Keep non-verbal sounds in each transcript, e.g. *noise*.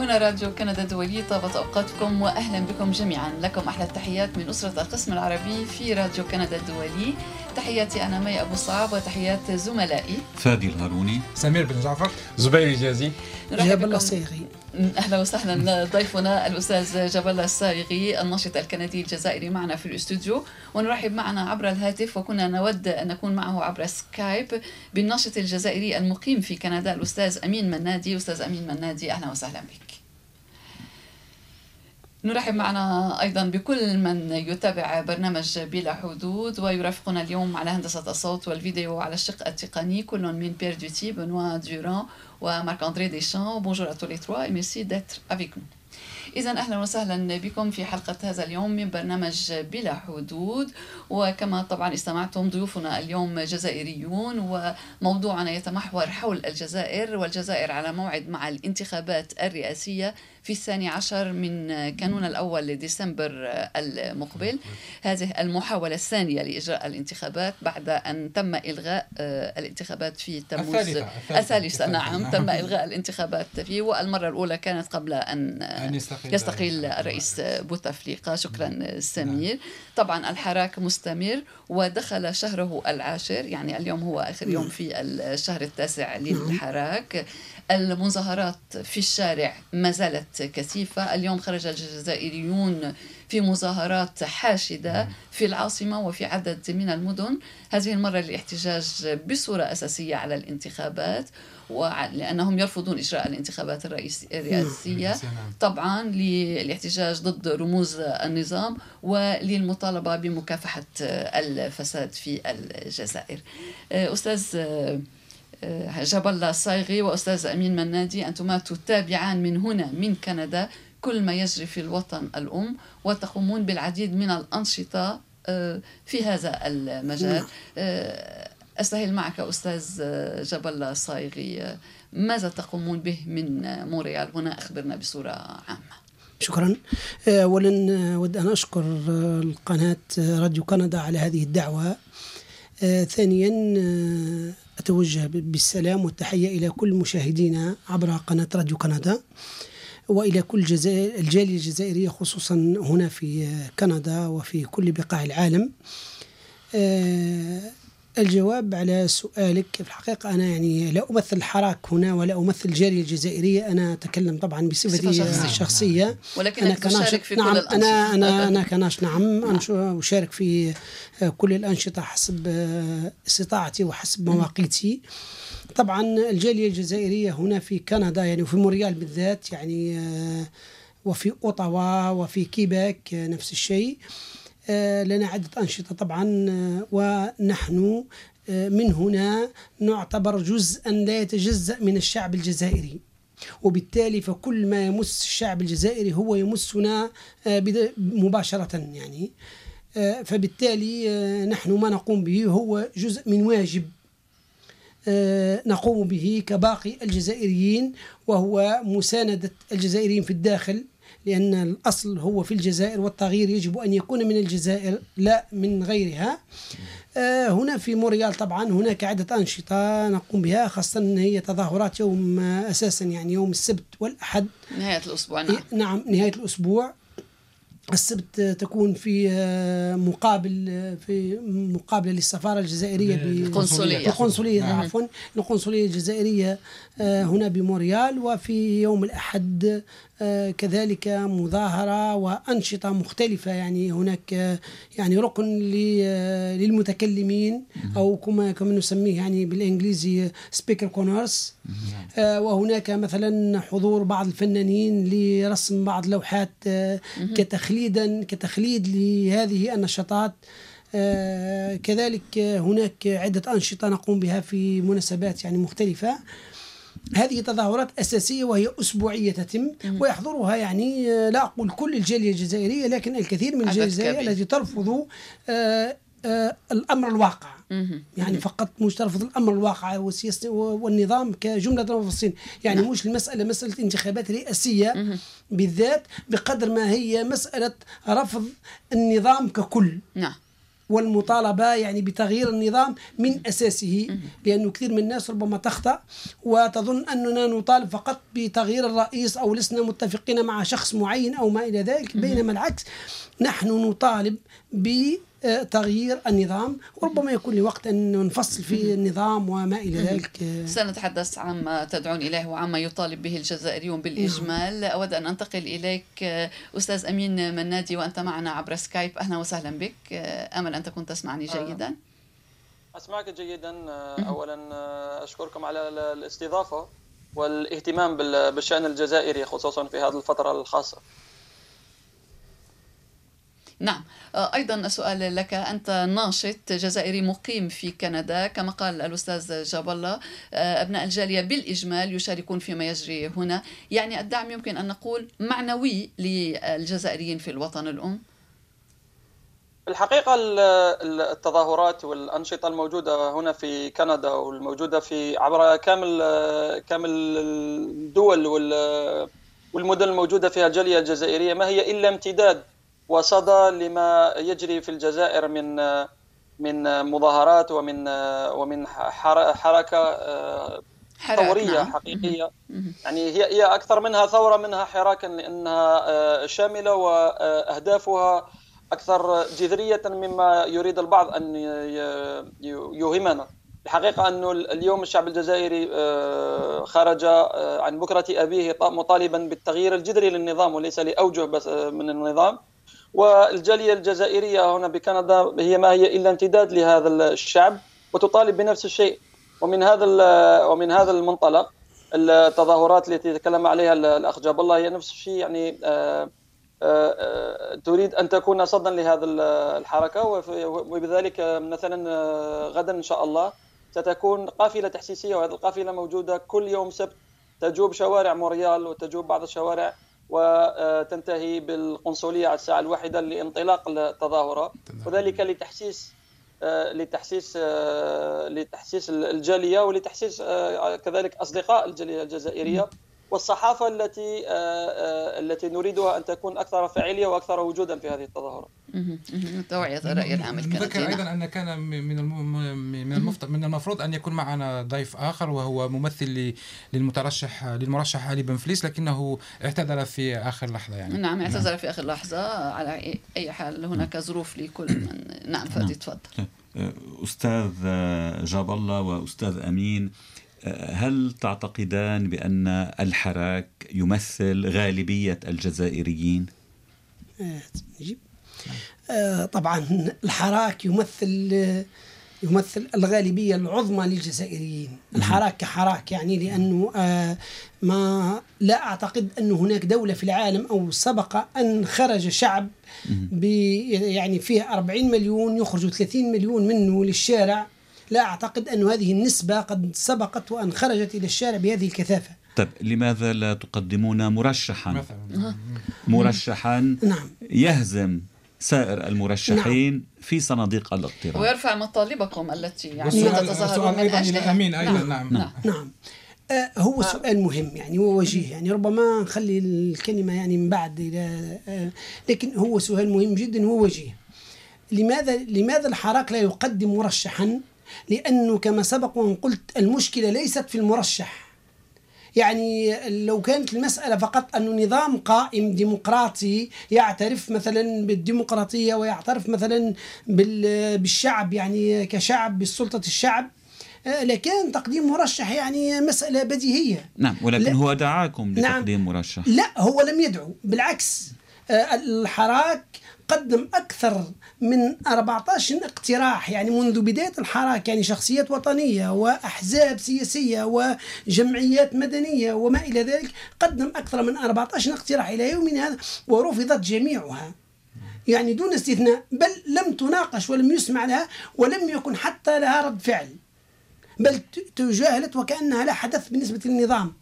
هنا راديو كندا الدولي طابت أوقاتكم وأهلا بكم جميعا. لكم أحلى التحيات من أسرة القسم العربي في راديو كندا الدولي تحياتي أنا مي أبو صعب وتحيات زملائي. فادي الهاروني. سمير بن جعفر. زبير الجازي. نرحب الله صيغي. أهلا وسهلا. ضيفنا الأستاذ جبل الصايغي الناشط الكندي الجزائري معنا في الاستوديو. ونرحب معنا عبر الهاتف وكنا نود أن نكون معه عبر سكايب بالناشط الجزائري المقيم في كندا الأستاذ أمين منادي. أستاذ أمين منادي أهلا وسهلا بك. نرحب معنا أيضا بكل من يتابع برنامج بلا حدود ويرافقنا اليوم على هندسة الصوت والفيديو على الشق التقني كل من بير دوتي بنوا دوران ومارك-أندري ديشان bonjour à tous les trois et merci d'être avec. إذا أهلا وسهلا بكم في حلقة هذا اليوم من برنامج بلا حدود. وكما طبعا استمعتم ضيوفنا اليوم جزائريون وموضوعنا يتمحور حول الجزائر والجزائر على موعد مع الانتخابات الرئاسية في الثاني عشر من كانون الأول لديسمبر المقبل. هذه المحاولة الثانية لإجراء الانتخابات بعد أن تم إلغاء الانتخابات في تموز الثالثة الثالثة. نعم تم إلغاء الانتخابات فيه والمرة الأولى كانت قبل أن أن يستقيل يستقيل الرئيس بوتفليقة شكرا سمير. طبعا الحراك مستمر ودخل شهره العاشر يعني اليوم هو آخر يوم في الشهر التاسع للحراك. المظاهرات في الشارع ما زالت كثيفة. اليوم خرج الجزائريون في مظاهرات حاشدة في العاصمة وفي عدد من المدن. هذه المرة للاحتجاج بصورة أساسية على الانتخابات. لأنهم يرفضون إجراء الانتخابات الرئاسية. طبعا للاحتجاج ضد رموز النظام وللمطالبة بمكافحة الفساد في الجزائر. أستاذ جبل الله الصايغي وأستاذ أمين منادي أنتما تتابعان من هنا من كندا كل ما يجري في الوطن الأم وتقومون بالعديد من الأنشطة آه، في هذا المجال. آه، أستهل معك أستاذ جبل الله الصايغي آه، ماذا تقومون به من مونريال هنا أخبرنا بصورة عامة. شكرا. آه، اولا آه، اود ان أشكر آه، القناة آه، راديو كندا على هذه الدعوة. آه، ثانيا آه، أتوجه بالسلام والتحية إلى كل مشاهدينا عبر قناة راديو كندا وإلى كل جزائر الجالية الجزائرية خصوصا هنا في آه، كندا وفي كل بقاع العالم. آه، الجواب على سؤالك. في الحقيقة أنا يعني لا أمثل الحراك هنا ولا أمثل الجالية الجزائرية. أنا أتكلم طبعا بصفة بصفتي شخصية. الشخصية ولكنك تشارك في كل نعم الأنشطة. أنا أنا *laughs* أنا كناش نعم أنش- أشارك في كل الأنشطة حسب استطاعتي وحسب مواقيتي. طبعا الجالية الجزائرية هنا في كندا يعني وفي مونريال بالذات يعني آه، وفي أوتاوا وفي كيباك آه، نفس الشيء. آه، لنا عدة أنشطة طبعا آه، ونحن آه، من هنا نعتبر جزءا لا يتجزأ من الشعب الجزائري. وبالتالي فكل ما يمس الشعب الجزائري هو يمسنا آه، مباشرة يعني. آه، فبالتالي آه، نحن ما نقوم به هو جزء من واجب. آه، نقوم به كباقي الجزائريين وهو مساندة الجزائريين في الداخل. لأن الأصل هو في الجزائر والتغيير يجب أن يكون من الجزائر لا من غيرها. آه، هنا في موريال طبعا هناك عدة أنشطة نقوم بها خاصة أن هي تظاهرات يوم آه، أساسا يعني يوم السبت والأحد. نهاية الأسبوع نعم. نعم نهاية الأسبوع. السبت تكون في آه، مقابل آه، في مقابلة للسفارة الجزائرية ب- القنصلية. القنصلية نعم. عفوا القنصلية الجزائرية آه، هنا بموريال. وفي يوم الأحد آه، كذلك مظاهرة وأنشطة مختلفة. يعني هناك آه، يعني ركن آه، للمتكلمين أو كما كما نسميه يعني بالإنجليزي سبيكر كونرس آه، وهناك مثلا حضور بعض الفنانين لرسم بعض لوحات آه، كتخليدا كتخليد لهذه النشاطات. آه، كذلك آه، هناك عدة أنشطة نقوم بها في مناسبات يعني مختلفة. هذه تظاهرات أساسية وهي أسبوعية تتم ويحضرها يعني آه، لا أقول كل الجالية الجزائرية لكن الكثير من الجزائرية. التي ترفض آه، آه، الأمر الواقع. يعني فقط مش ترفض الأمر الواقع والسياسة والنظام كجملة وفصيل يعني مش المسألة مسألة انتخابات رئاسية بالذات بقدر ما هي مسألة رفض النظام ككل. نعم. والمطالبة يعني بتغيير النظام من أساسه لأنه كثير من الناس ربما تخطأ وتظن أننا نطالب فقط بتغيير الرئيس أو لسنا متفقين مع شخص معين أو ما إلى ذلك بينما العكس نحن نطالب ب تغيير النظام وربما يكون لوقت أن نفصل في النظام وما إلى ذلك. سنتحدث عما تدعون إليه وعما يطالب به الجزائريون بالإجمال. أود أن أنتقل إليك أستاذ أمين منادي وأنت معنا عبر سكايب. أهلا وسهلا بك. أمل أن تكون تسمعني جيدا. أسمعك جيدا. أولا أشكركم على الاستضافة والإهتمام بالشأن الجزائري خصوصا في هذه الفترة الخاصة. نعم. آه، أيضا سؤال لك. أنت ناشط جزائري مقيم في كندا. كما قال الأستاذ جاب الله آه، أبناء الجالية بالإجمال يشاركون فيما يجري هنا. يعني الدعم يمكن أن نقول معنوي للجزائريين في الوطن الأم؟ الحقيقة التظاهرات والأنشطة الموجودة هنا في كندا والموجودة في عبر كامل كامل الدول والمدن الموجودة فيها الجالية الجزائرية ما هي إلا امتداد وصدى لما يجري في الجزائر من من مظاهرات ومن ومن حركة ثورية نعم. حقيقية. يعني هي هي أكثر منها ثورة منها حراكا لأنها شاملة واهدافها أكثر جذرية مما يريد البعض أن يوهمنا. الحقيقة أنه اليوم الشعب الجزائري خرج عن بكرة أبيه مطالبا بالتغيير الجذري للنظام وليس لأوجه بس من النظام. والجالية الجزائرية هنا بكندا هي ما هي إلا امتداد لهذا الشعب وتطالب بنفس الشيء. ومن هذا ومن هذا المنطلق التظاهرات التي تكلم عليها الاخ جاب الله هي نفس الشيء يعني آه، آه، آه، تريد أن تكون صدا لهذا الحركة. وبذلك مثلا غدا إن شاء الله ستكون قافلة تحسيسية. وهذه القافلة موجودة كل يوم سبت. تجوب شوارع موريال وتجوب بعض الشوارع وتنتهي بالقنصلية على الساعة الواحدة لانطلاق التظاهرة. وذلك لتحسيس آه، لتحسيس آه، لتحسيس الجالية ولتحسيس آه، كذلك أصدقاء الجالية الجزائرية. والصحافة التي آه، آه، التي نريدها أن تكون أكثر فاعلية وأكثر وجودا في هذه التظاهرات. توعيه الراي العام نذكر أيضا أن كان من من من المفروض أن يكون معنا ضيف آخر وهو ممثل للمترشح للمرشح علي بن فليس لكنه اعتذر في آخر لحظة يعني. نعم اعتذر في آخر لحظة على اي حال هناك ظروف لكل من نعم فادي نعم. تفضل. أستاذ جاب الله وأستاذ أمين هل تعتقدان بأن الحراك يمثل غالبية الجزائريين؟ آه، طبعا الحراك يمثل يمثل الغالبية العظمى للجزائريين. الحراك كحراك يعني لأنه آه، ما لا أعتقد أن هناك دولة في العالم أو سبق أن خرج شعب يعني فيه 40 مليون يخرج 30 مليون منه للشارع. لا أعتقد أن هذه النسبة قد سبقت وأن خرجت إلى الشارع بهذه الكثافة. طيب لماذا لا تقدمون مرشحا؟ مرشحا نعم. يهزم سائر المرشحين نعم. في صناديق الاقتراع. ويرفع مطالبكم التي يعني تتظاهرون من أيضا إلى أمين أيضا نعم. نعم, نعم. نعم. آه هو نعم. سؤال مهم يعني ووجيه يعني ربما نخلي الكلمة يعني من بعد إلى آه لكن هو سؤال مهم جدا ووجيه لماذا لماذا الحراك لا يقدم مرشحا؟ لأنه كما سبق وأن قلت المشكلة ليست في المرشح. يعني لو كانت المسألة فقط أنه نظام قائم ديمقراطي يعترف مثلا بالديمقراطية ويعترف مثلا بالشعب يعني كشعب بسلطة الشعب آه، لكان تقديم مرشح يعني مسألة بديهية. نعم ولكن هو دعاكم لتقديم نعم. مرشح. لا هو لم يدعو. بالعكس آه، الحراك قدم أكثر من 14 اقتراح يعني منذ بداية الحراك يعني شخصيات وطنية وأحزاب سياسية وجمعيات مدنية وما إلى ذلك قدم أكثر من 14 اقتراح إلى يومنا هذا ورفضت جميعها. يعني دون استثناء بل لم تناقش ولم يسمع لها ولم يكن حتى لها رد فعل بل تجاهلت وكأنها لا حدث بالنسبة للنظام.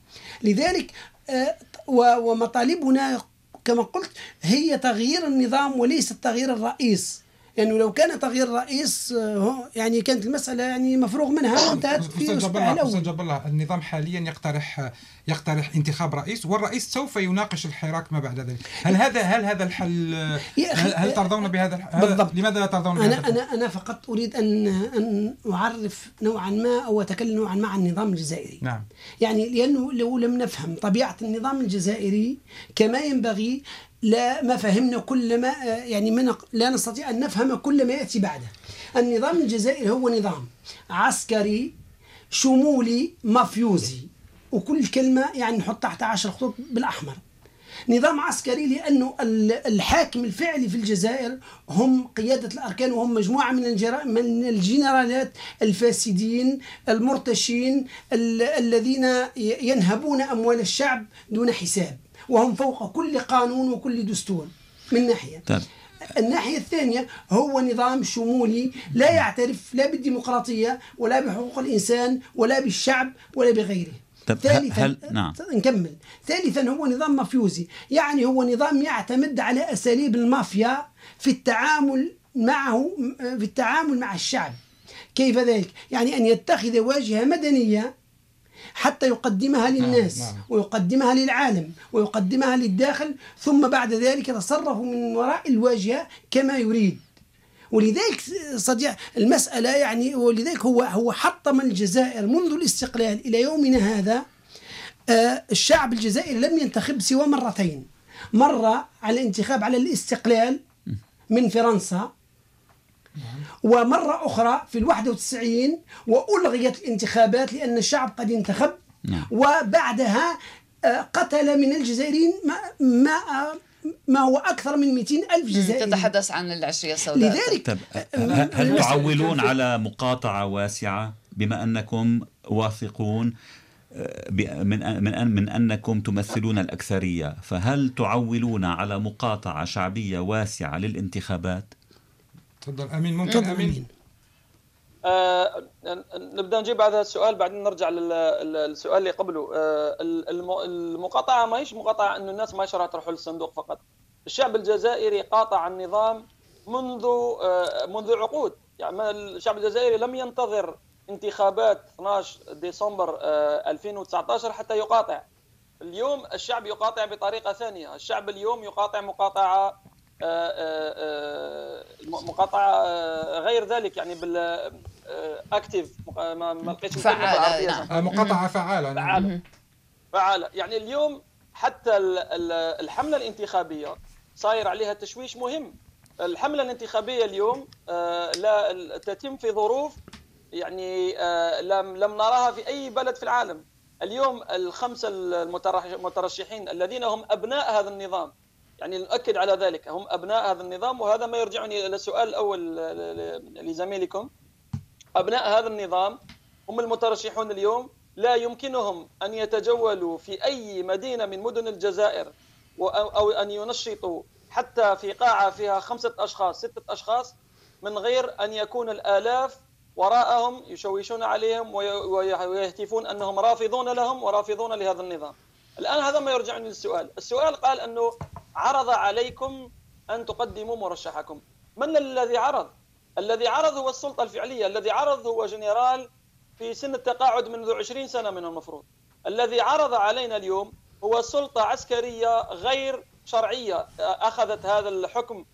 لذلك آه، ومطالبنا كما قلت هي تغيير النظام وليس تغيير الرئيس. لأنه يعني لو كان تغيير رئيس آه، يعني كانت المسألة يعني مفروغ منها. وانتهت في أستاذ جاب الله النظام حاليا يقترح يقترح انتخاب رئيس والرئيس سوف يناقش الحراك ما بعد ذلك. هل هذا هل هذا الحل؟ هل, هل ترضون بهذا الحل بالضبط. لماذا لا ترضون بهذا أنا أنا أنا فقط أريد ان أن أعرف نوعا ما أو أتكلم نوعا ما عن النظام الجزائري. نعم. يعني لأنه لو لم نفهم طبيعة النظام الجزائري كما ينبغي لا ما فهمنا كل ما يعني من لا نستطيع أن نفهم كل ما يأتي بعده. النظام الجزائري هو نظام عسكري شمولي مافيوزي. وكل كلمة يعني نحط تحت عشر خطوط بالأحمر. نظام عسكري لأنه الحاكم الفعلي في الجزائر هم قيادة الأركان وهم مجموعة من من الجنرالات الفاسدين المرتشين الذين ينهبون أموال الشعب دون حساب. وهم فوق كل قانون وكل دستور من ناحية. طيب. الناحية الثانية هو نظام شمولي لا يعترف لا بالديمقراطية ولا بحقوق الإنسان ولا بالشعب ولا بغيره. طب ثالثا هل نعم. نكمل. ثالثا هو نظام مافيوزي. يعني هو نظام يعتمد على أساليب المافيا في التعامل معه في التعامل مع الشعب. كيف ذلك؟ يعني أن يتخذ واجهة مدنية حتى يقدمها نعم، للناس نعم. ويقدمها للعالم ويقدمها للداخل ثم بعد ذلك يتصرف من وراء الواجهة كما يريد. ولذلك صديق المسألة يعني ولذلك هو هو حطم الجزائر منذ الاستقلال إلى يومنا هذا. آه، الشعب الجزائري لم ينتخب سوى مرتين. مرة على الانتخاب على الاستقلال من فرنسا ومرة أخرى في الواحد وتسعين وألغيت الانتخابات لأن الشعب قد انتخب نعم. وبعدها آه، قتل من الجزائريين ما, ما ما هو أكثر من 200 ألف جزائري تتحدث عن العشرية السوداء لذلك طب هل تعولون على مقاطعة واسعة بما أنكم واثقون آه، من من من أنكم تمثلون الأكثرية، فهل تعولون على مقاطعة شعبية واسعة للانتخابات؟ تفضل أمين ممكن؟ أمين. آه نبدأ نجيب على هذا السؤال بعدين نرجع للسؤال اللي قبله. آه المقاطعة ما هيش مقاطعة إنه الناس ما راح تروح للصندوق فقط. الشعب الجزائري قاطع النظام منذ آه منذ عقود. يعني الشعب الجزائري لم ينتظر انتخابات 12 ديسمبر آه 2019 حتى يقاطع. اليوم الشعب يقاطع بطريقة ثانية. الشعب اليوم يقاطع مقاطعة آه، آه، آه، مقاطعة غير ذلك يعني بال اكتف ما لقيتش فعالة نعم. مقاطعة فعالة نعم. فعالة. فعالة. يعني اليوم حتى الحملة الانتخابية صاير عليها تشويش مهم. الحملة الانتخابية اليوم لا تتم في ظروف يعني لم لم نراها في أي بلد في العالم. اليوم الخمسة المترشحين الذين هم أبناء هذا النظام يعني نؤكد على ذلك. هم أبناء هذا النظام وهذا ما يرجعني إلى السؤال الأول لزميلكم. أبناء هذا النظام هم المترشحون اليوم. لا يمكنهم أن يتجولوا في أي مدينة من مدن الجزائر أو أن ينشطوا حتى في قاعة فيها خمسة أشخاص ستة أشخاص من غير أن يكون الآلاف وراءهم يشوشون عليهم ويهتفون أنهم رافضون لهم ورافضون لهذا النظام. الآن هذا ما يرجعني للسؤال. السؤال قال أنه عرض عليكم أن تقدموا مرشحكم. من الذي عرض؟ الذي عرض هو السلطة الفعلية. الذي عرض هو جنرال في سن التقاعد منذ 20 سنة من المفروض. الذي عرض علينا اليوم هو سلطة عسكرية غير شرعية. أخذت هذا الحكم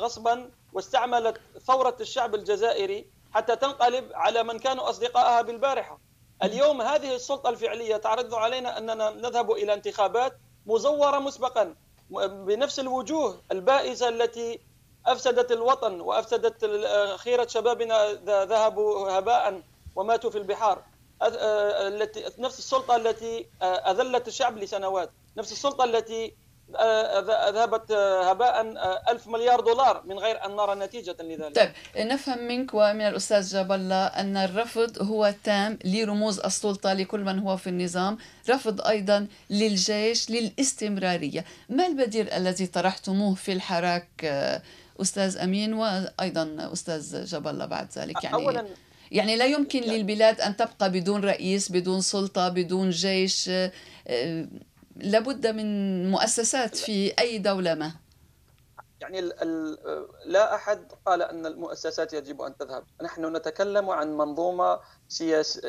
غصبا واستعملت ثورة الشعب الجزائري حتى تنقلب على من كانوا أصدقائها بالبارحة. اليوم هذه السلطة الفعلية تعرض علينا أننا نذهب إلى انتخابات مزورة مسبقا بنفس الوجوه البائسة التي أفسدت الوطن وأفسدت خيرة شبابنا ذهبوا هباء وماتوا في البحار. التي نفس السلطة التي أذلت الشعب لسنوات. نفس السلطة التي ذهبت هباء ألف مليار دولار من غير أن نرى نتيجة لذلك. طيب نفهم منك ومن الأستاذ الله أن الرفض هو تام لرموز السلطة لكل من هو في النظام رفض أيضا للجيش للاستمرارية. ما البديل الذي طرحتموه في الحراك أستاذ أمين وأيضا أستاذ الله بعد ذلك؟ يعني أولا يعني لا يمكن للبلاد أن تبقى بدون رئيس بدون سلطة بدون جيش لابد من مؤسسات في أي دولة ما يعني ال ال لا أحد قال أن المؤسسات يجب أن تذهب، نحن نتكلم عن منظومة سياس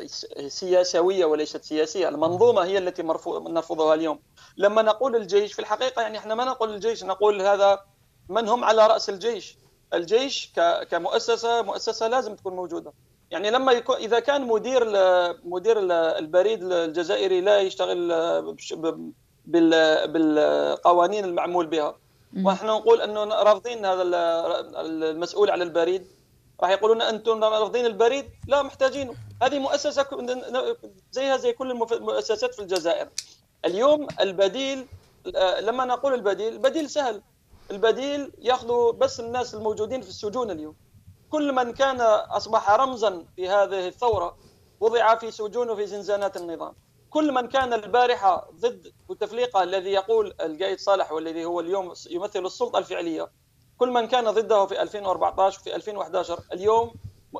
سياسوية وليست سياسية، المنظومة هي التي نرفضها اليوم. لما نقول الجيش في الحقيقة يعني إحنا ما نقول الجيش نقول هذا من هم على رأس الجيش؟ الجيش كمؤسسة مؤسسة لازم تكون موجودة. يعني لما يكون إذا كان مدير مدير البريد الجزائري لا يشتغل بالقوانين المعمول بها. ونحن نقول إنه رافضين هذا المسؤول على البريد. راح يقولون أنتم رافضين البريد؟ لا محتاجينه. هذه مؤسسة زيها زي كل المؤسسات في الجزائر. اليوم البديل لما نقول البديل البديل سهل. البديل ياخذوا بس الناس الموجودين في السجون اليوم. كل من كان أصبح رمزا في هذه الثورة وضع في سجون وفي زنزانات النظام. كل من كان البارحة ضد بوتفليقة الذي يقول القايد صالح والذي هو اليوم يمثل السلطة الفعلية كل من كان ضده في 2014 وفي 2011 اليوم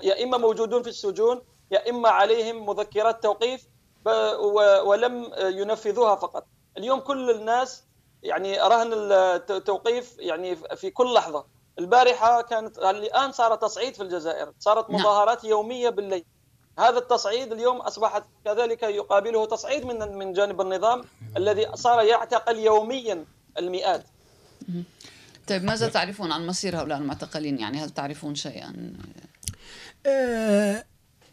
يا إما موجودون في السجون يا إما عليهم مذكرات توقيف ولم ينفذوها فقط. اليوم كل الناس يعني رهن التوقيف يعني في كل لحظة. البارحة كانت الآن صار تصعيد في الجزائر صارت نعم. مظاهرات يومية بالليل هذا التصعيد اليوم أصبحت كذلك يقابله تصعيد من من جانب النظام الذي صار يعتقل يوميا المئات. طيب ماذا تعرفون عن مصير هؤلاء المعتقلين؟ يعني هل تعرفون شيئا؟ آه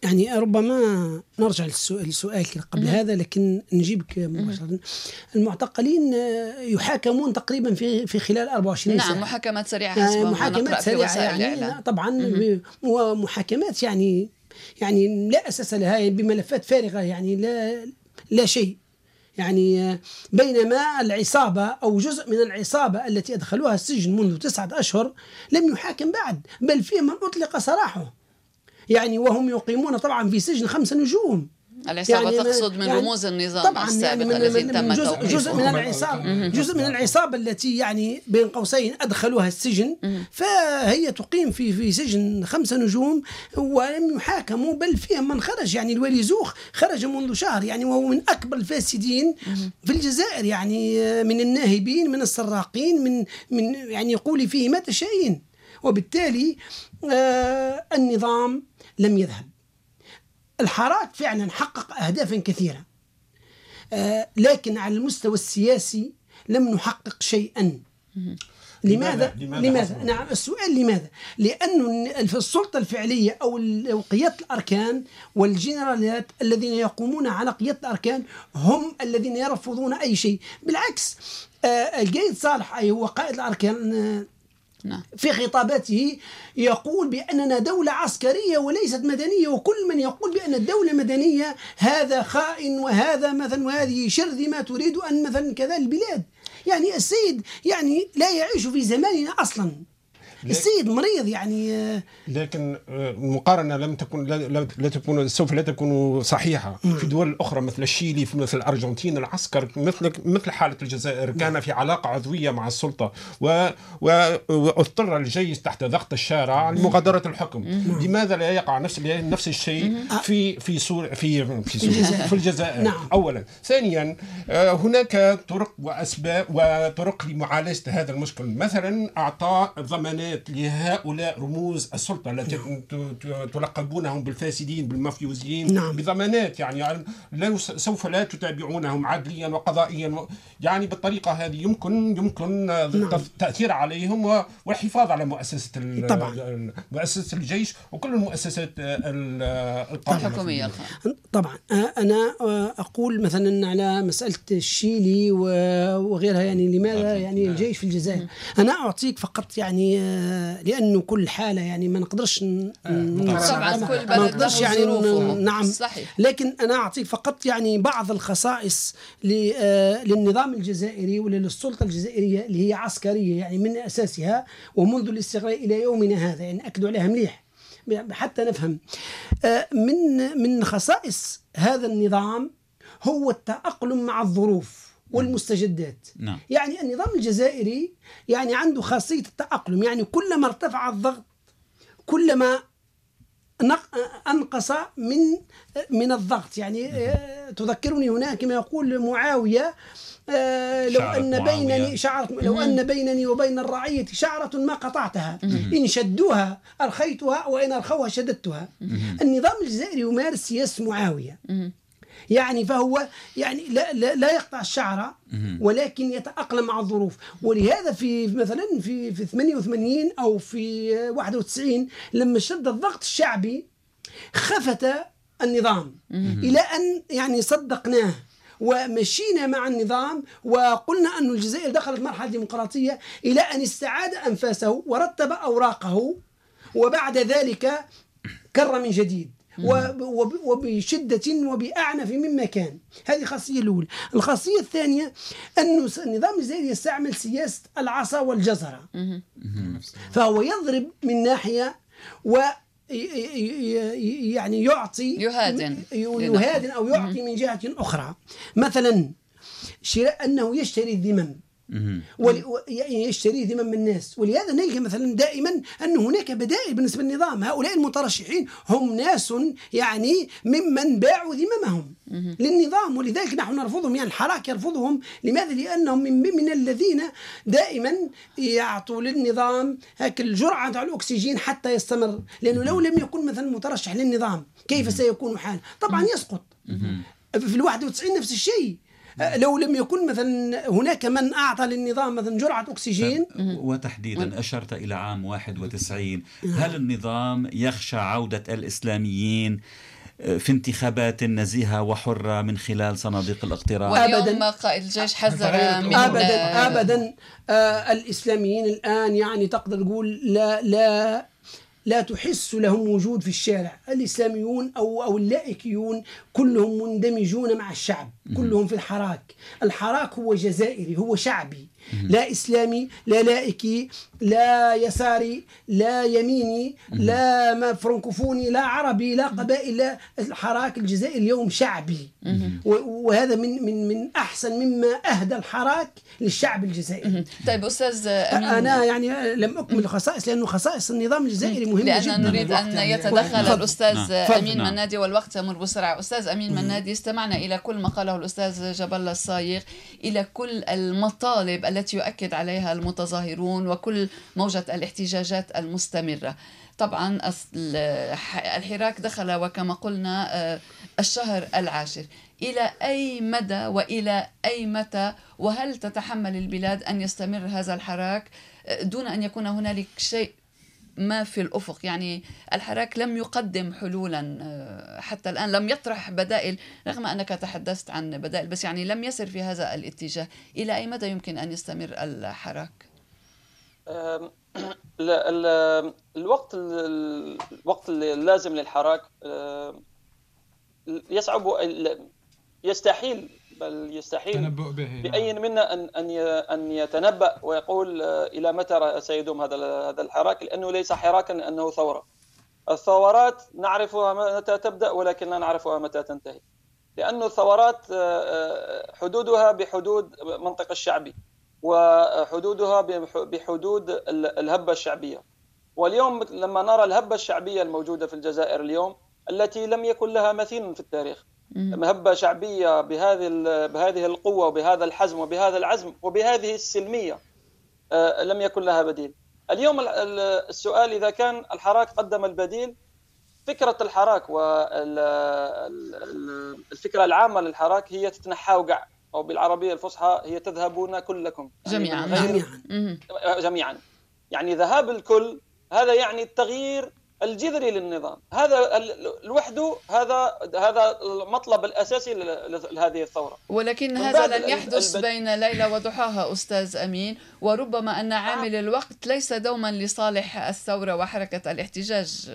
يعني ربما نرجع للسؤال قبل هذا لكن نجيبك مباشرة. المعتقلين آه، يحاكمون تقريبا في في خلال 24 نعم، ساعة. نعم محاكمات سريعة حسب محاكمات سريعة يعني طبعا ومحاكمات يعني يعني لا أساس لها يعني بملفات فارغة يعني لا لا شيء. يعني بينما العصابة أو جزء من العصابة التي أدخلوها السجن منذ تسعة أشهر لم يحاكم بعد بل في من أطلق سراحه. يعني وهم يقيمون طبعا في سجن خمس نجوم. العصابة يعني تقصد من يعني رموز النظام طبعا يعني السابق يعني الذي تم جزء, جزء من العصابة. جزء من العصابة التي يعني بين قوسين أدخلوها السجن. فهي تقيم في في سجن خمسة نجوم ولم يحاكموا بل فيهم من خرج. يعني الولي زوخ خرج منذ شهر يعني وهو من أكبر الفاسدين في الجزائر. يعني من الناهبين من السراقين من من يعني يقول فيه ما تشائين وبالتالي آه النظام لم يذهب الحراك فعلا حقق أهدافا كثيرة آه لكن على المستوى السياسي لم نحقق شيئا لماذا؟ لماذا؟ لماذا؟ نعم السؤال لماذا؟ لأن في السلطة الفعلية أو قيادة الأركان والجنرالات الذين يقومون على قيادة الأركان هم الذين يرفضون أي شيء بالعكس آه القايد صالح أي هو قائد الأركان آه في خطاباته يقول بأننا دولة عسكرية وليست مدنية وكل من يقول بأن الدولة مدنية هذا خائن وهذا مثلا وهذه شرذمة تريد أن مثلا كذا البلاد. يعني السيد يعني لا يعيش في زماننا أصلا. السيد مريض يعني آه، لكن آه، المقارنه لم تكن لا, لا تكون سوف لا تكون صحيحة. في دول أخرى مثل الشيلي مثل الأرجنتين العسكر مثل مثل حالة الجزائر كان في علاقة عضوية مع السلطة. و واضطر الجيش تحت ضغط الشارع لمغادرة الحكم. لماذا لا يقع نفس نفس الشيء في في سور في في سوريا في الجزائر؟ نعم. اولا. ثانيا آه، هناك طرق وأسباب وطرق لمعالجة هذا المشكل. مثلا أعطاء ضمانات لهؤلاء رموز السلطة التي تلقبونهم بالفاسدين بالمافيوزيين نعم. بضمانات يعني لو سوف لا تتابعونهم عدليا وقضائيا يعني بالطريقة هذه يمكن يمكن نعم. التاثير عليهم والحفاظ على مؤسسة طبعا. مؤسسة الجيش وكل المؤسسات الحكومية طبعا. أنا أقول مثلا على مسألة الشيلي وغيرها يعني لماذا يعني الجيش في الجزائر؟ أنا أعطيك فقط يعني لأنه كل حالة يعني ما نقدرش طبعا كل بلد نقدرش يعني نعم. صحيح. لكن أنا اعطيك فقط يعني بعض الخصائص آه، للنظام الجزائري وللسلطة الجزائرية اللي هي عسكرية يعني من أساسها ومنذ الاستقلال إلى يومنا هذا. يعني اكدوا عليها مليح. حتى نفهم. آه، من من خصائص هذا النظام هو التأقلم مع الظروف. والمستجدات. نعم. يعني النظام الجزائري يعني عنده خاصية التأقلم. يعني كلما ارتفع الضغط كلما أنقص من من الضغط. يعني آه، تذكرني هناك ما يقول معاوية آه، لو أن بينني شعرة لو أن بينني وبين الرعية شعرة ما قطعتها. إن شدوها أرخيتها وإن أرخوها شددتها. النظام الجزائري يمارس سياسه معاوية. يعني فهو يعني لا, لا, لا يقطع الشعر ولكن يتأقلم مع الظروف. ولهذا في مثلا في في 88 أو في 91 لما اشتد الضغط الشعبي خفت النظام. إلى أن يعني صدقناه ومشينا مع النظام وقلنا أن الجزائر دخلت مرحلة ديمقراطية إلى أن استعاد أنفاسه ورتب أوراقه وبعد ذلك كر من جديد. وبشدة وبأعنف مما كان هذه الخاصية الأولى. الخاصية الثانية أن النظام الجزائري يستعمل سياسة العصا والجزرة. فهو يضرب من ناحية و يعني يعطي يهادن. يهادن. أو يعطي من جهة أخرى. مثلا شراء أنه يشتري الذمم. ويشتري ذمم الناس. ولهذا نلقى مثلا دائما أن هناك بدائل بالنسبة للنظام. هؤلاء المترشحين هم ناس يعني ممن باعوا ذممهم للنظام. ولذلك نحن نرفضهم. يعني الحراك يرفضهم. لماذا؟ لأنهم من, من الذين دائما يعطوا للنظام هيك الجرعة تاع الأكسجين حتى يستمر. لأنه لو لم يكن مثلا مترشح للنظام كيف سيكون حاله؟ طبعا يسقط. في ال 91 نفس الشيء. لو لم يكن مثلا هناك من أعطى للنظام مثلا جرعة أكسجين. وتحديدا أشرت إلى عام 91 هل النظام يخشى عودة الإسلاميين في انتخابات نزيهة وحرة من خلال صناديق الاقتراع؟ واليوم قائد الجيش حذر من أبدا أبدا. آه الإسلاميين الآن يعني تقدر تقول لا لا لا تحس لهم وجود في الشارع. الإسلاميون أو, أو اللائكيون كلهم مندمجون مع الشعب كلهم في الحراك. الحراك هو جزائري هو شعبي. لا إسلامي لا لائكي لا يساري لا يميني لا ما فرنكوفوني لا عربي لا قبائل لا الحراك الجزائري اليوم شعبي. وهذا من من من أحسن مما أهدى الحراك للشعب الجزائري. طيب أستاذ أمين. أنا يعني لم أكمل الخصائص لأنه خصائص النظام الجزائري مهمه لأن جدا. نريد أن يتدخل الأستاذ نعم. أمين نعم. منادي والوقت يمر بسرعة. أستاذ أمين منادي استمعنا إلى كل ما قاله الأستاذ جبل الصايغ إلى كل المطالب التي يؤكد عليها المتظاهرون وكل موجة الاحتجاجات المستمرة. طبعا الحراك دخل وكما قلنا آه، الشهر العاشر. إلى أي مدى وإلى أي متى؟ وهل تتحمل البلاد أن يستمر هذا الحراك؟ آه، دون أن يكون هنالك شيء ما في الأفق. يعني الحراك لم يقدم حلولا آه، حتى الآن لم يطرح بدائل رغم أنك تحدثت عن بدائل بس يعني لم يسر في هذا الاتجاه. إلى أي مدى يمكن أن يستمر الحراك؟ *coughs* الوقت الوقت اللازم للحراك يصعب يستحيل بل يستحيل بأي نعم. منا أن أن أن يتنبأ ويقول آه، إلى متى سيدوم هذا هذا الحراك؟ لأنه ليس حراكا أنه ثورة. الثورات نعرفها متى تبدأ ولكن لا نعرفها متى تنتهي. لأن الثورات آه، آه، حدودها بحدود منطق الشعبي وحدودها بحدود الهبة الشعبية. واليوم لما نرى الهبة الشعبية الموجودة في الجزائر اليوم التي لم يكن لها مثيل في التاريخ مهبة شعبية بهذه بهذه القوة وبهذا الحزم وبهذا العزم وبهذه السلمية. آه، لم يكن لها بديل. اليوم السؤال إذا كان الحراك قدم البديل فكرة الحراك والفكرة العامة للحراك هي تتنحى وقع أو بالعربية الفصحى هي تذهبون كلكم. جميعا. جميعا. جميعا. يعني ذهاب الكل هذا يعني التغيير الجذري للنظام. هذا لوحده هذا هذا المطلب الأساسي لهذه الثورة. ولكن هذا لن يحدث بين ليلى وضحاها أستاذ أمين. وربما أن عامل آه. الوقت ليس دوما لصالح الثورة وحركة الاحتجاج.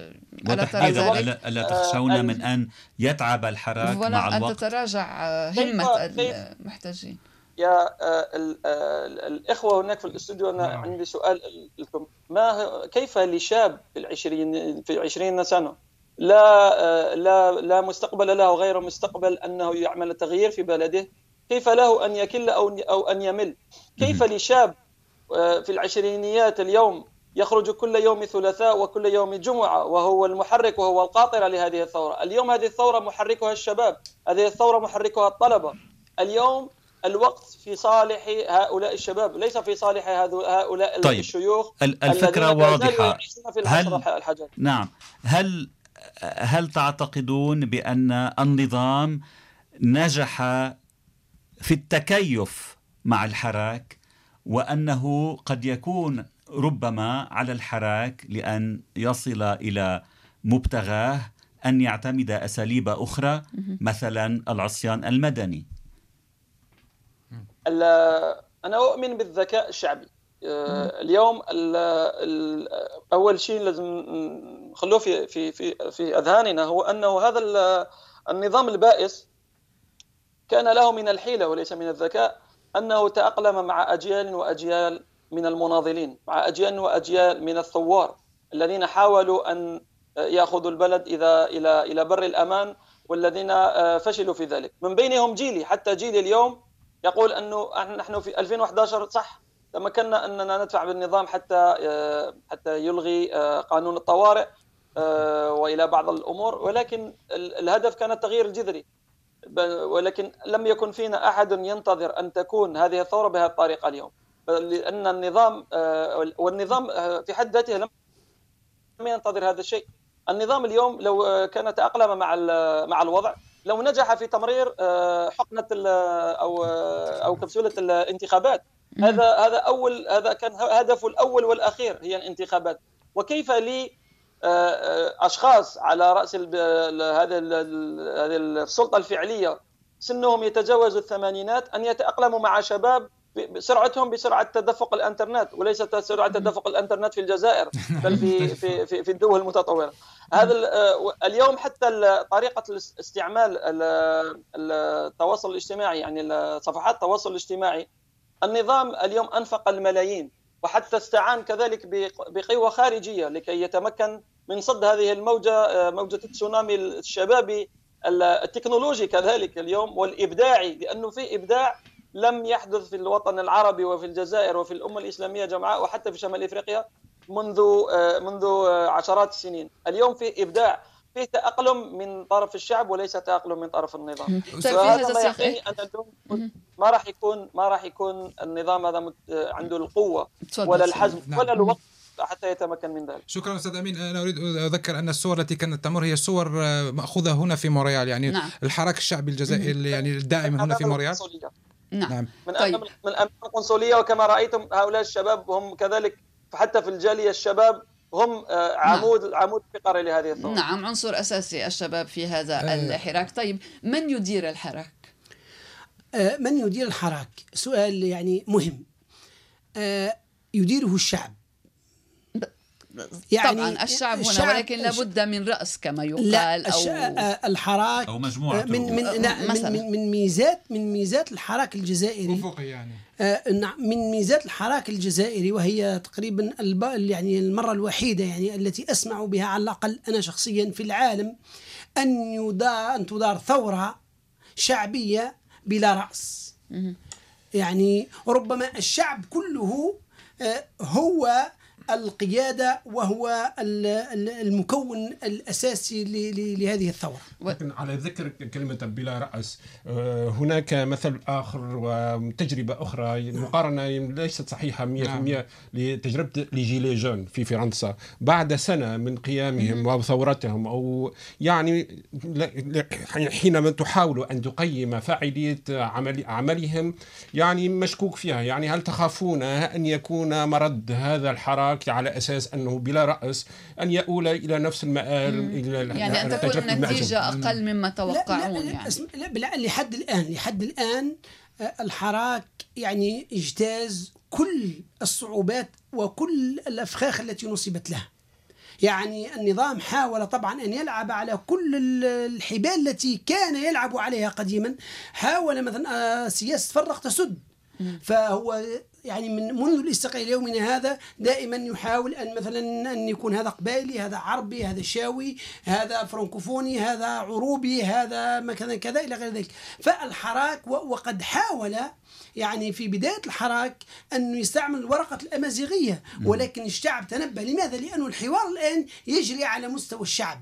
وتحديدا الا تخشون آه من أن يتعب الحراك مع الوقت أن تتراجع همة المحتجين. يا آه، آه، الإخوة هناك في الأستوديو أنا نعم. عندي سؤال لكم. ما كيف لشاب في العشرين في 20 سنة لا آه، لا لا مستقبل له غير مستقبل أنه يعمل تغيير في بلده؟ كيف له أن يكل أو أو أن يمل؟ كيف لشاب في العشرينيات اليوم يخرج كل يوم ثلاثاء وكل يوم جمعة وهو المحرك وهو القاطرة لهذه الثورة؟ اليوم هذه الثورة محركها الشباب هذه الثورة محركها الطلبة. اليوم الوقت في صالح هؤلاء الشباب ليس في صالح هؤلاء طيب. الشيوخ الفكرة واضحة. هل نعم. هل هل تعتقدون بأن النظام نجح في التكيف مع الحراك وأنه قد يكون ربما على الحراك لأن يصل إلى مبتغاه أن يعتمد أساليب أخرى مثلا العصيان المدني؟ أنا أؤمن بالذكاء الشعبي. آه، اليوم ال ال أول شيء لازم نخلوه في في في في أذهاننا هو أنه هذا النظام البائس كان له من الحيلة وليس من الذكاء أنه تأقلم مع أجيال وأجيال من المناضلين مع أجيال وأجيال من الثوار الذين حاولوا أن يأخذوا البلد إذا إلى إلى بر الأمان والذين آه، فشلوا في ذلك. من بينهم جيلي حتى جيلي اليوم يقول أنه نحن في 2011 صح؟ تمكنا أننا ندفع بالنظام حتى آه، حتى يلغي آه، قانون الطوارئ وإلى بعض الأمور ولكن الهدف كان التغيير الجذري. ولكن لم يكن فينا أحد ينتظر أن تكون هذه الثورة بهذه الطريقة اليوم. لأن النظام آه، والنظام آه، في حد ذاته لم ينتظر هذا الشيء. النظام اليوم لو آه، كان تاقلم مع مع الوضع لو نجح في تمرير حقنة أو أو كبسولة الانتخابات. هذا هذا أول هذا كان هدفه الأول والأخير هي الانتخابات. وكيف لي أشخاص على رأس هذه هذه السلطة الفعلية سنهم يتجاوز الثمانينات أن يتأقلموا مع شباب سرعتهم بسرعة تدفق الانترنت وليست سرعة تدفق الانترنت في الجزائر *laughs* بل في في في, في الدول المتطورة. هذا آه، اليوم حتى طريقة استعمال التواصل الاجتماعي يعني صفحات التواصل الاجتماعي النظام اليوم أنفق الملايين وحتى استعان كذلك بقوى خارجية لكي يتمكن من صد هذه الموجة آه، موجة التسونامي الشبابي التكنولوجي كذلك اليوم والإبداعي لأنه في إبداع لم يحدث في الوطن العربي وفي الجزائر وفي الأمة الإسلامية جمعاء وحتى في شمال إفريقيا منذ آه، منذ آه، عشرات السنين. اليوم في إبداع في تأقلم من طرف الشعب وليس تأقلم من طرف النظام. هذا ما يقيني أن اليوم ما راح يكون ما راح يكون النظام هذا عنده القوة ولا الحزم نعم. ولا الوقت حتى يتمكن من ذلك. شكرا أستاذ أمين. أنا أريد أذكر أن الصور التي كانت تمر هي صور آه، مأخوذة هنا في موريال يعني نعم. الحراك الشعبي الجزائري يعني الدائم هنا في موريال. نعم. نعم من طيب. من أمام القنصلية وكما رأيتم هؤلاء الشباب هم كذلك حتى في الجالية الشباب هم آه، عمود نعم. عمود فقري لهذه الثورة نعم عنصر أساسي الشباب في هذا آه. الحراك طيب من يدير الحراك آه من يدير الحراك سؤال يعني مهم آه يديره الشعب يعني طبعا الشعب هنا الشعب ولكن لابد من رأس كما يقال لا أو الحراك أو مجموعة من من, من, من, من ميزات من ميزات الحراك الجزائري. أفقي يعني. نعم من ميزات الحراك الجزائري وهي تقريبا يعني المرة الوحيدة يعني التي أسمع بها على الأقل أنا شخصيا في العالم أن يدار أن تدار ثورة شعبية بلا رأس. يعني ربما الشعب كله هو القيادة وهو المكون الأساسي لهذه الثورة. لكن على ذكر كلمة بلا رأس آه، هناك مثل آخر وتجربة أخرى مقارنة ليست صحيحة 100% نعم. لتجربة لجيلي جون في فرنسا. بعد سنة من قيامهم وثورتهم أو يعني حينما تحاول أن تقيم فاعلية عمل عملهم يعني مشكوك فيها. يعني هل تخافون أن يكون مرد هذا الحراك على أساس أنه بلا رأس أن يؤول إلى نفس المآل إلى يعني ان تكون النتيجة أقل مما توقعون لا لا يعني. لا لحد الآن لحد الآن آه، الحراك يعني اجتاز كل الصعوبات وكل الأفخاخ التي نصبت له يعني النظام حاول طبعا أن يلعب على كل الحبال التي كان يلعب عليها قديما. حاول مثلا آه، سياسة فرق تسد. فهو يعني من منذ الاستقلال يومنا هذا دائما يحاول أن مثلا أن يكون هذا قبائلي هذا عربي هذا شاوي هذا فرنكوفوني هذا عروبي هذا ما كذا إلى غير ذلك. فالحراك وقد حاول يعني في بداية الحراك أنه يستعمل ورقة الأمازيغية ولكن الشعب تنبه. لماذا؟ لأن الحوار الآن يجري على مستوى الشعب.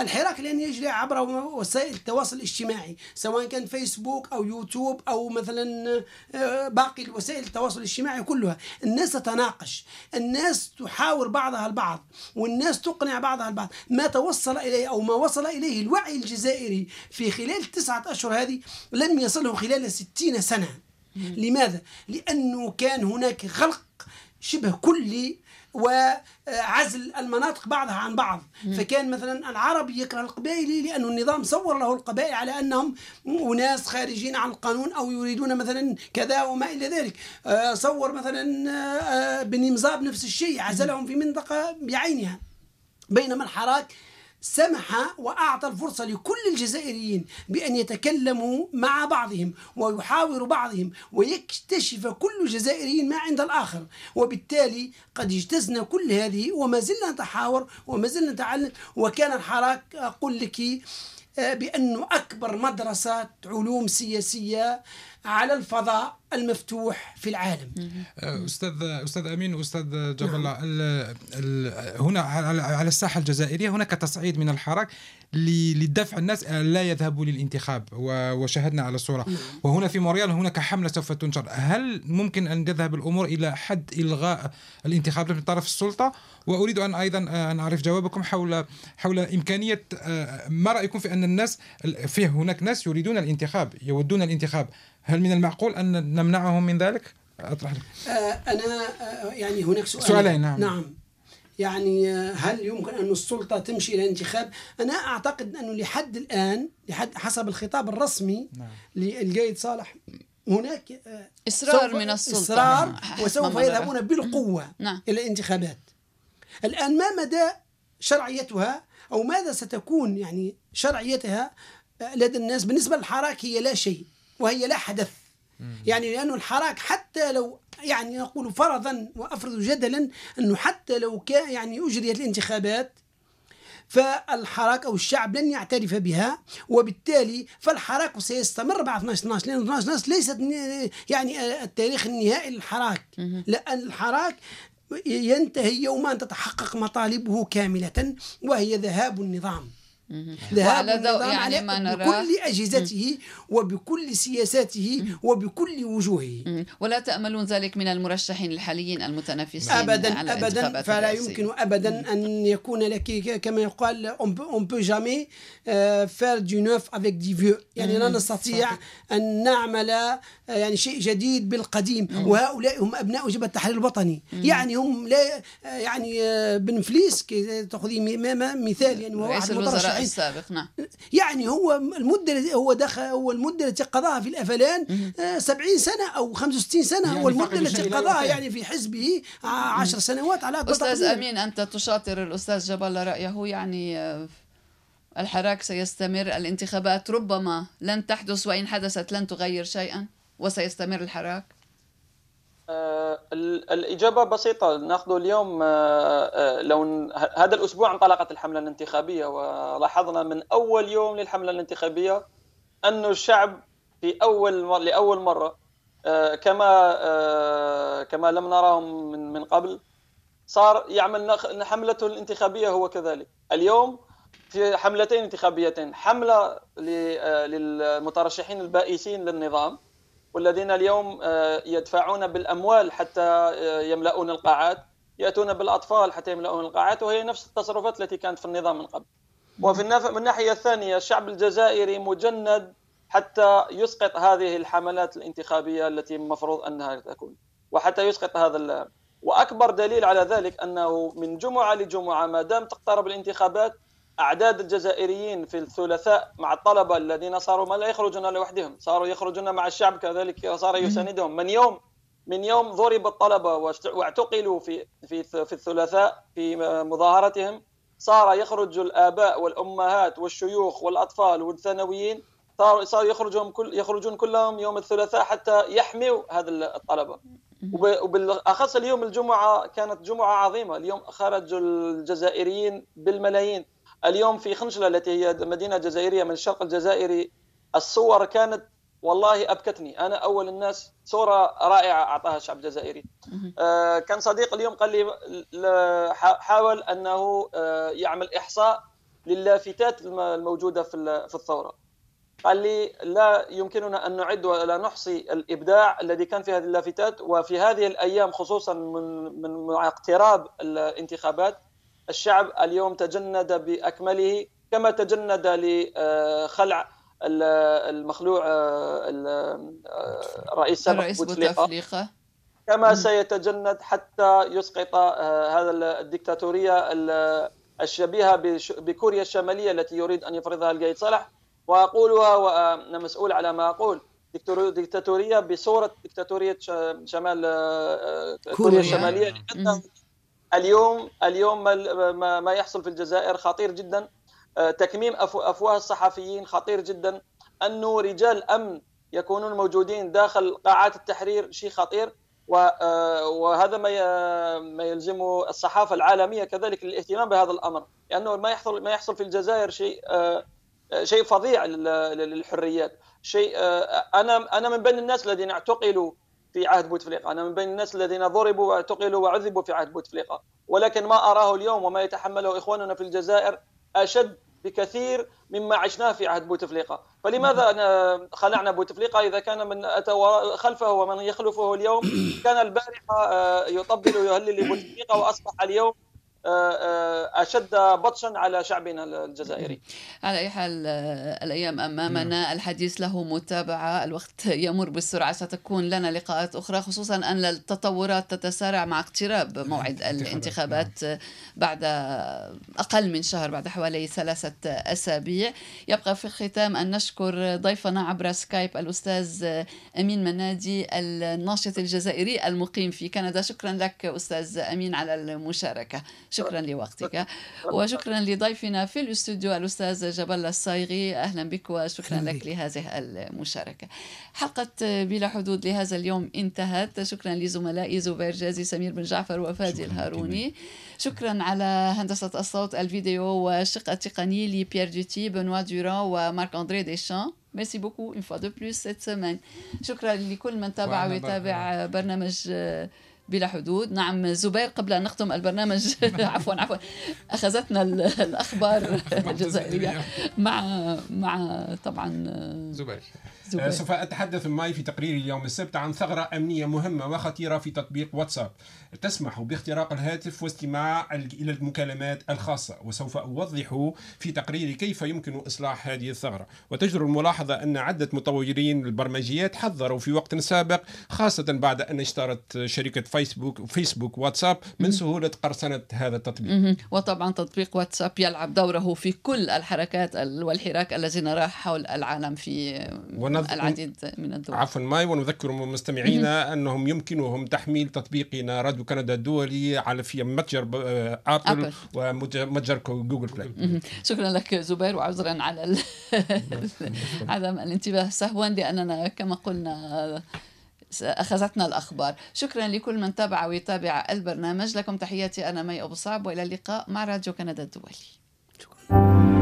الحراك الآن يجري عبر وسائل التواصل الاجتماعي سواء كان فيسبوك أو يوتيوب أو مثلا آه، باقي وسائل التواصل الاجتماعي كلها. الناس تتناقش الناس تحاور بعضها البعض والناس تقنع بعضها البعض. ما توصل إليه أو ما وصل إليه الوعي الجزائري في خلال تسعة أشهر هذه لم يصله خلال ستين سنة. لماذا؟ لأنه كان هناك خلق شبه كلي وعزل المناطق بعضها عن بعض. فكان مثلا العربي يكره القبائلي لأنه النظام صور له القبائل على أنهم أناس خارجين عن القانون أو يريدون مثلا كذا وما إلى ذلك. آه، صور مثلا آه، بني مزاب نفس الشيء عزلهم في منطقة بعينها. بينما الحراك سمح وأعطى الفرصة لكل الجزائريين بأن يتكلموا مع بعضهم ويحاوروا بعضهم ويكتشف كل جزائري ما عند الآخر. وبالتالي قد اجتزنا كل هذه وما زلنا نتحاور وما زلنا نتعلم. وكان الحراك أقول لك آه، بأنه أكبر مدرسة علوم سياسية على الفضاء المفتوح في العالم. أستاذ أستاذ أمين واستاذ جاب الله ال- ال- هنا على على الساحة الجزائرية هناك تصعيد من الحراك ل- لدفع الناس لا يذهبوا للانتخاب وشاهدنا على الصورة. وهنا في مونريال هناك حملة سوف تنشر. هل ممكن أن تذهب الأمور إلى حد إلغاء الانتخابات من طرف السلطة؟ وأريد أن أيضا أن أعرف جوابكم حول حول إمكانية ما رأيكم في أن الناس فيه هناك ناس يريدون الانتخاب يودون الانتخاب؟ هل من المعقول أن نمنعهم من ذلك؟ أطرح لك. آه، أنا آه، يعني هناك سؤال سؤالين، نعم. نعم يعني آه، هل يمكن أن السلطة تمشي إلى انتخاب أنا أعتقد أنه لحد الآن لحد حسب الخطاب الرسمي نعم. للقايد صالح هناك إصرار من السلطة إصرار حسب وسوف ما يذهبون بالقوة نعم. إلى الانتخابات الآن ما مدى شرعيتها أو ماذا ستكون يعني شرعيتها لدى الناس بالنسبة للحراك هي لا شيء وهي لا حدث. يعني لأنه الحراك حتى لو يعني نقول فرضا وأفرض جدلا أنه حتى لو كان يعني أجريت الانتخابات فالحراك أو الشعب لن يعترف بها وبالتالي فالحراك سيستمر بعد 12 12 لأن 12 12 ليست يعني التاريخ النهائي للحراك. لأن الحراك ينتهي يوم أن تتحقق مطالبه كاملة وهي ذهاب النظام. ذهاب النظام يعني ما نراه. بكل أجهزته وبكل سياساته وبكل وجوهه. ولا تأملون ذلك من المرشحين الحاليين المتنافسين ابدا على الانتخابات فلا الرئاسية. يمكن ابدا أن يكون لك كما يقال on peut jamais euh, faire du neuf avec du vieux. يعني لا نستطيع أن نعمل آه، يعني شيء جديد بالقديم. وهؤلاء هم أبناء جبهه التحرير الوطني. يعني هم لا آه، يعني آه، بن فليس م- مثال يعني وهو رئيس المترشحين السابق نعم يعني هو المدة التي هو دخل هو المدة التي قضاها في الافلان آه، 70 سنة أو 65 سنة يعني هو المدة التي قضاها. يعني في حزبه 10 سنوات على أكبر أستاذ تقدير. أمين أنت تشاطر الأستاذ جبل رأيه يعني آه، الحراك سيستمر الانتخابات ربما لن تحدث وإن حدثت لن تغير شيئا وسيستمر الحراك آه، ال- الإجابة بسيطة ناخذ اليوم آه، آه، لو هذا الأسبوع انطلقت الحملة الانتخابية ولاحظنا من أول يوم للحملة الانتخابية أن الشعب في أول. لأول مرة آه، كما آه، كما لم نراهم من من قبل صار يعمل حملته الانتخابية هو كذلك اليوم في حملتين انتخابيتين حملة آه، للمترشحين البائسين للنظام والذين اليوم آه، يدفعون بالأموال حتى آه، يملؤون القاعات يأتون بالأطفال حتى يملؤون القاعات وهي نفس التصرفات التي كانت في النظام من قبل. وفي من الناحية الثانية الشعب الجزائري مجند حتى يسقط هذه الحملات الانتخابية التي المفروض أنها تكون وحتى يسقط هذا ال- وأكبر دليل على ذلك أنه من جمعة لجمعة ما دام تقترب الانتخابات أعداد الجزائريين في الثلاثاء مع الطلبة الذين صاروا ما لا يخرجون لوحدهم صاروا يخرجون مع الشعب كذلك صار يساندهم. من يوم من يوم ضرب الطلبة واعتقلوا في في في الثلاثاء في مظاهرتهم صار يخرج الآباء والأمهات والشيوخ والأطفال والثانويين صاروا صاروا يخرجون كل يخرجون كلهم يوم الثلاثاء حتى يحموا هذا الطلبة. وبالأخص اليوم الجمعة كانت جمعة عظيمة. اليوم خرج الجزائريين بالملايين. اليوم في خنشله التي هي مدينة جزائرية من الشرق الجزائري الصور كانت والله أبكتني. أنا أول الناس صورة رائعة أعطاها الشعب الجزائري. آه كان صديق اليوم قال لي حاول أنه آه يعمل إحصاء للافتات الموجودة في الثورة. قال لي لا يمكننا أن نعد ولا نحصي الإبداع الذي كان في هذه اللافتات وفي هذه الأيام خصوصا من من مع اقتراب الانتخابات الشعب اليوم تجند بأكمله كما تجند لخلع المخلوع الرئيس الرئيس بوتفليقة. كما سيتجند حتى يسقط هذا الدكتاتورية الشبيهة بكوريا الشمالية التي يريد أن يفرضها القايد صالح واقولها وأنا مسؤول على ما أقول. دكتاتورية بصورة دكتاتورية شمال كوريا الشمالية. لأنه اليوم اليوم ما يحصل في الجزائر خطير جدا. تكميم افواه الصحفيين خطير جدا. انه رجال أمن يكونون موجودين داخل قاعات التحرير شيء خطير. وهذا ما ما يلزم الصحافة العالمية كذلك للاهتمام بهذا الأمر. لأنه ما يحصل ما يحصل في الجزائر شيء شيء فظيع للحريات. شيء أنا أنا من بين الناس الذين اعتقلوا في عهد بوتفليقة. أنا من بين الناس الذين ضربوا واعتقلوا وعذبوا في عهد بوتفليقة. ولكن ما أراه اليوم وما يتحمله إخواننا في الجزائر أشد بكثير مما عشناه في عهد بوتفليقة. فلماذا خلعنا بوتفليقة؟ إذا كان من أتى خلفه ومن يخلفه اليوم كان البارحة يطبل ويهلل لبوتفليقة وأصبح اليوم آه، آه، أشد بطشا على شعبنا الجزائري. على اي حال آه، الأيام أمامنا الحديث له متابعة، الوقت يمر بسرعة ستكون لنا لقاءات أخرى خصوصا أن التطورات تتسارع مع اقتراب موعد الانتخابات نعم. بعد أقل من شهر بعد حوالي ثلاثة أسابيع. يبقى في الختام أن نشكر ضيفنا عبر سكايب الأستاذ أمين منادي الناشط الجزائري المقيم في كندا، شكرا لك أستاذ أمين على المشاركة. شكرا لوقتك. وشكرا لضيفنا في الاستوديو الأستاذ جبل الصايغي. أهلا بك وشكرا لك لهذه المشاركة. حلقة بلا حدود لهذا اليوم انتهت. شكرا لزملائي زبير جازي سمير بن جعفر وفادي الهاروني. شكرا على هندسة الصوت الفيديو والشق التقني لبيير دوتي بنوا دوران ومارك أندري ديشان merci beaucoup une fois de plus cette semaine شكرا لكل من تابع ويتابع برنامج بلا حدود. نعم زبير قبل أن نختم البرنامج. *laughs* عفوا عفوا. أخذتنا الأخبار *laughs* *laughs* الجزائرية مع مع طبعا زبير. زبير. سوف أتحدث معي في تقرير اليوم السبت عن ثغرة أمنية مهمة وخطيرة في تطبيق واتساب. تسمح باختراق الهاتف واستماع إلى المكالمات الخاصة وسوف أوضح في تقريري كيف يمكن إصلاح هذه الثغرة. وتجدر الملاحظة أن عدة مطورين البرمجيات حذروا في وقت سابق خاصة بعد أن اشترت شركة فيسبوك فيسبوك واتساب من سهولة قرصنة هذا التطبيق. وطبعا تطبيق واتساب يلعب دوره في كل الحركات والحراك الذي نراه حول العالم في ونذ... العديد من الدول. عفوا ماي ونذكر مستمعينا أنهم يمكنهم تحميل تطبيقنا راديو كندا الدولي على في متجر آه، آبل, ومتجر جوجل بلاي. شكرا لك زبير وعذرا على *laughs* عدم الانتباه. سهوا لأننا كما قلنا أخذتنا الأخبار. شكرا لكل من تابع ويتابع البرنامج. لكم تحياتي أنا مي أبو صعب وإلى اللقاء مع راديو كندا الدولي. شكرا.